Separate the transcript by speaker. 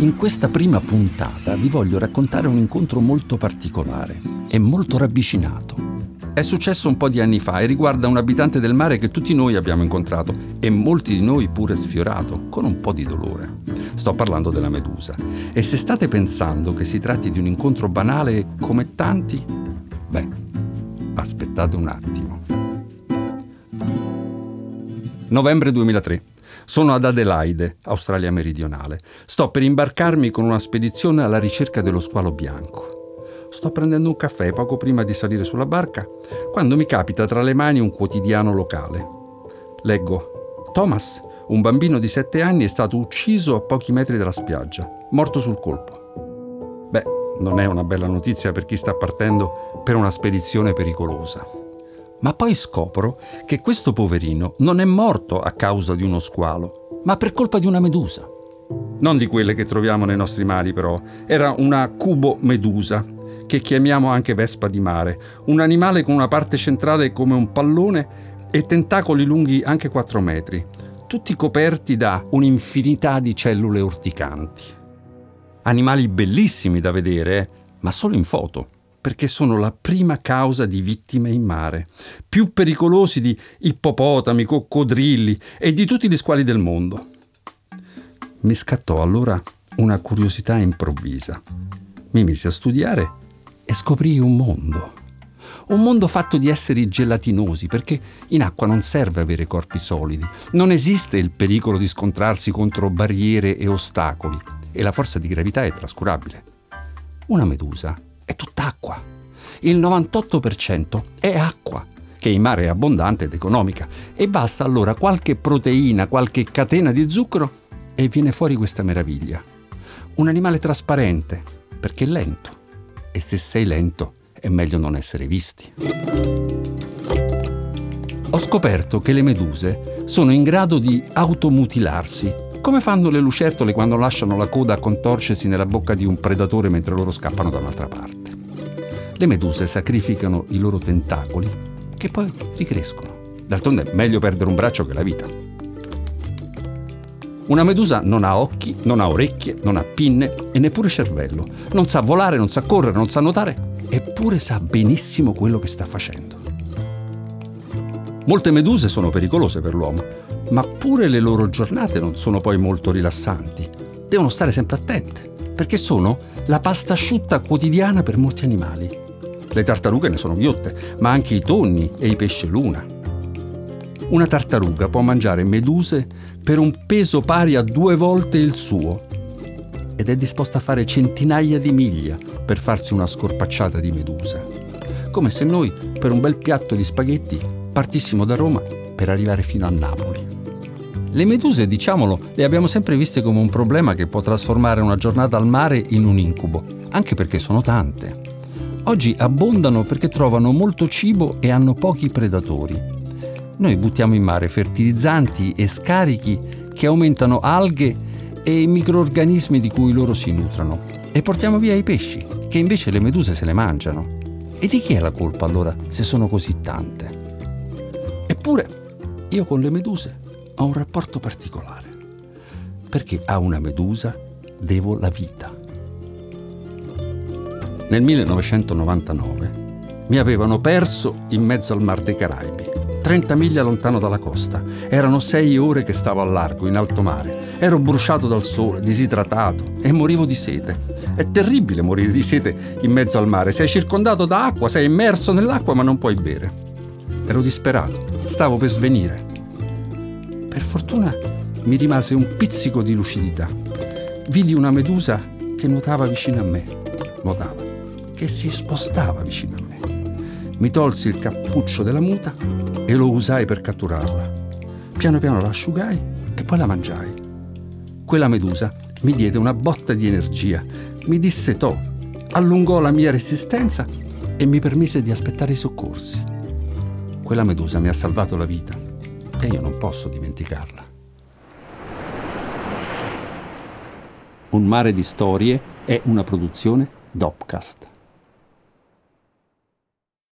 Speaker 1: In questa prima puntata vi voglio raccontare un incontro molto particolare e molto ravvicinato. È successo un po' di anni fa e riguarda un abitante del mare che tutti noi abbiamo incontrato e molti di noi pure sfiorato, con un po' di dolore. Sto parlando della Medusa. E se state pensando che si tratti di un incontro banale come tanti, beh, aspettate un attimo. Novembre 2003. Sono ad Adelaide, Australia meridionale. Sto per imbarcarmi con una spedizione alla ricerca dello squalo bianco. Sto prendendo un caffè poco prima di salire sulla barca, quando mi capita tra le mani un quotidiano locale. Leggo: Thomas, un bambino di 7 anni, è stato ucciso a pochi metri dalla spiaggia, morto sul colpo. Beh, non è una bella notizia per chi sta partendo per una spedizione pericolosa. Ma poi scopro che questo poverino non è morto a causa di uno squalo, ma per colpa di una medusa. Non di quelle che troviamo nei nostri mari, però. Era una cubo medusa, che chiamiamo anche vespa di mare, un animale con una parte centrale come un pallone e tentacoli lunghi anche 4 metri, tutti coperti da un'infinità di cellule urticanti. Animali bellissimi da vedere, eh, ma solo in foto perché sono la prima causa di vittime in mare, più pericolosi di ippopotami, coccodrilli e di tutti gli squali del mondo. Mi scattò allora una curiosità improvvisa. Mi misi a studiare e scoprì un mondo. Un mondo fatto di esseri gelatinosi, perché in acqua non serve avere corpi solidi, non esiste il pericolo di scontrarsi contro barriere e ostacoli, e la forza di gravità è trascurabile. Una medusa acqua. Il 98% è acqua, che in mare è abbondante ed economica, e basta allora qualche proteina, qualche catena di zucchero e viene fuori questa meraviglia. Un animale trasparente, perché è lento. E se sei lento è meglio non essere visti. Ho scoperto che le meduse sono in grado di automutilarsi, come fanno le lucertole quando lasciano la coda contorcersi nella bocca di un predatore mentre loro scappano da un'altra parte. Le meduse sacrificano i loro tentacoli che poi ricrescono. D'altronde è meglio perdere un braccio che la vita. Una medusa non ha occhi, non ha orecchie, non ha pinne e neppure cervello. Non sa volare, non sa correre, non sa nuotare, eppure sa benissimo quello che sta facendo. Molte meduse sono pericolose per l'uomo, ma pure le loro giornate non sono poi molto rilassanti. Devono stare sempre attente, perché sono la pasta asciutta quotidiana per molti animali. Le tartarughe ne sono ghiotte, ma anche i tonni e i pesce luna. Una tartaruga può mangiare meduse per un peso pari a due volte il suo ed è disposta a fare centinaia di miglia per farsi una scorpacciata di medusa. Come se noi, per un bel piatto di spaghetti, partissimo da Roma per arrivare fino a Napoli. Le meduse, diciamolo, le abbiamo sempre viste come un problema che può trasformare una giornata al mare in un incubo, anche perché sono tante. Oggi abbondano perché trovano molto cibo e hanno pochi predatori. Noi buttiamo in mare fertilizzanti e scarichi che aumentano alghe e microorganismi di cui loro si nutrono e portiamo via i pesci, che invece le meduse se le mangiano. E di chi è la colpa allora se sono così tante? Eppure io con le meduse ho un rapporto particolare, perché a una medusa devo la vita. Nel 1999 mi avevano perso in mezzo al Mar dei Caraibi, 30 miglia lontano dalla costa. Erano sei ore che stavo al largo, in alto mare. Ero bruciato dal sole, disidratato e morivo di sete. È terribile morire di sete in mezzo al mare. Sei circondato da acqua, sei immerso nell'acqua ma non puoi bere. Ero disperato, stavo per svenire. Per fortuna mi rimase un pizzico di lucidità. Vidi una medusa che nuotava vicino a me. Nuotava che si spostava vicino a me. Mi tolsi il cappuccio della muta e lo usai per catturarla. Piano piano la asciugai e poi la mangiai. Quella medusa mi diede una botta di energia, mi dissetò, allungò la mia resistenza e mi permise di aspettare i soccorsi. Quella medusa mi ha salvato la vita e io non posso dimenticarla. Un mare di storie è una produzione Dopcast.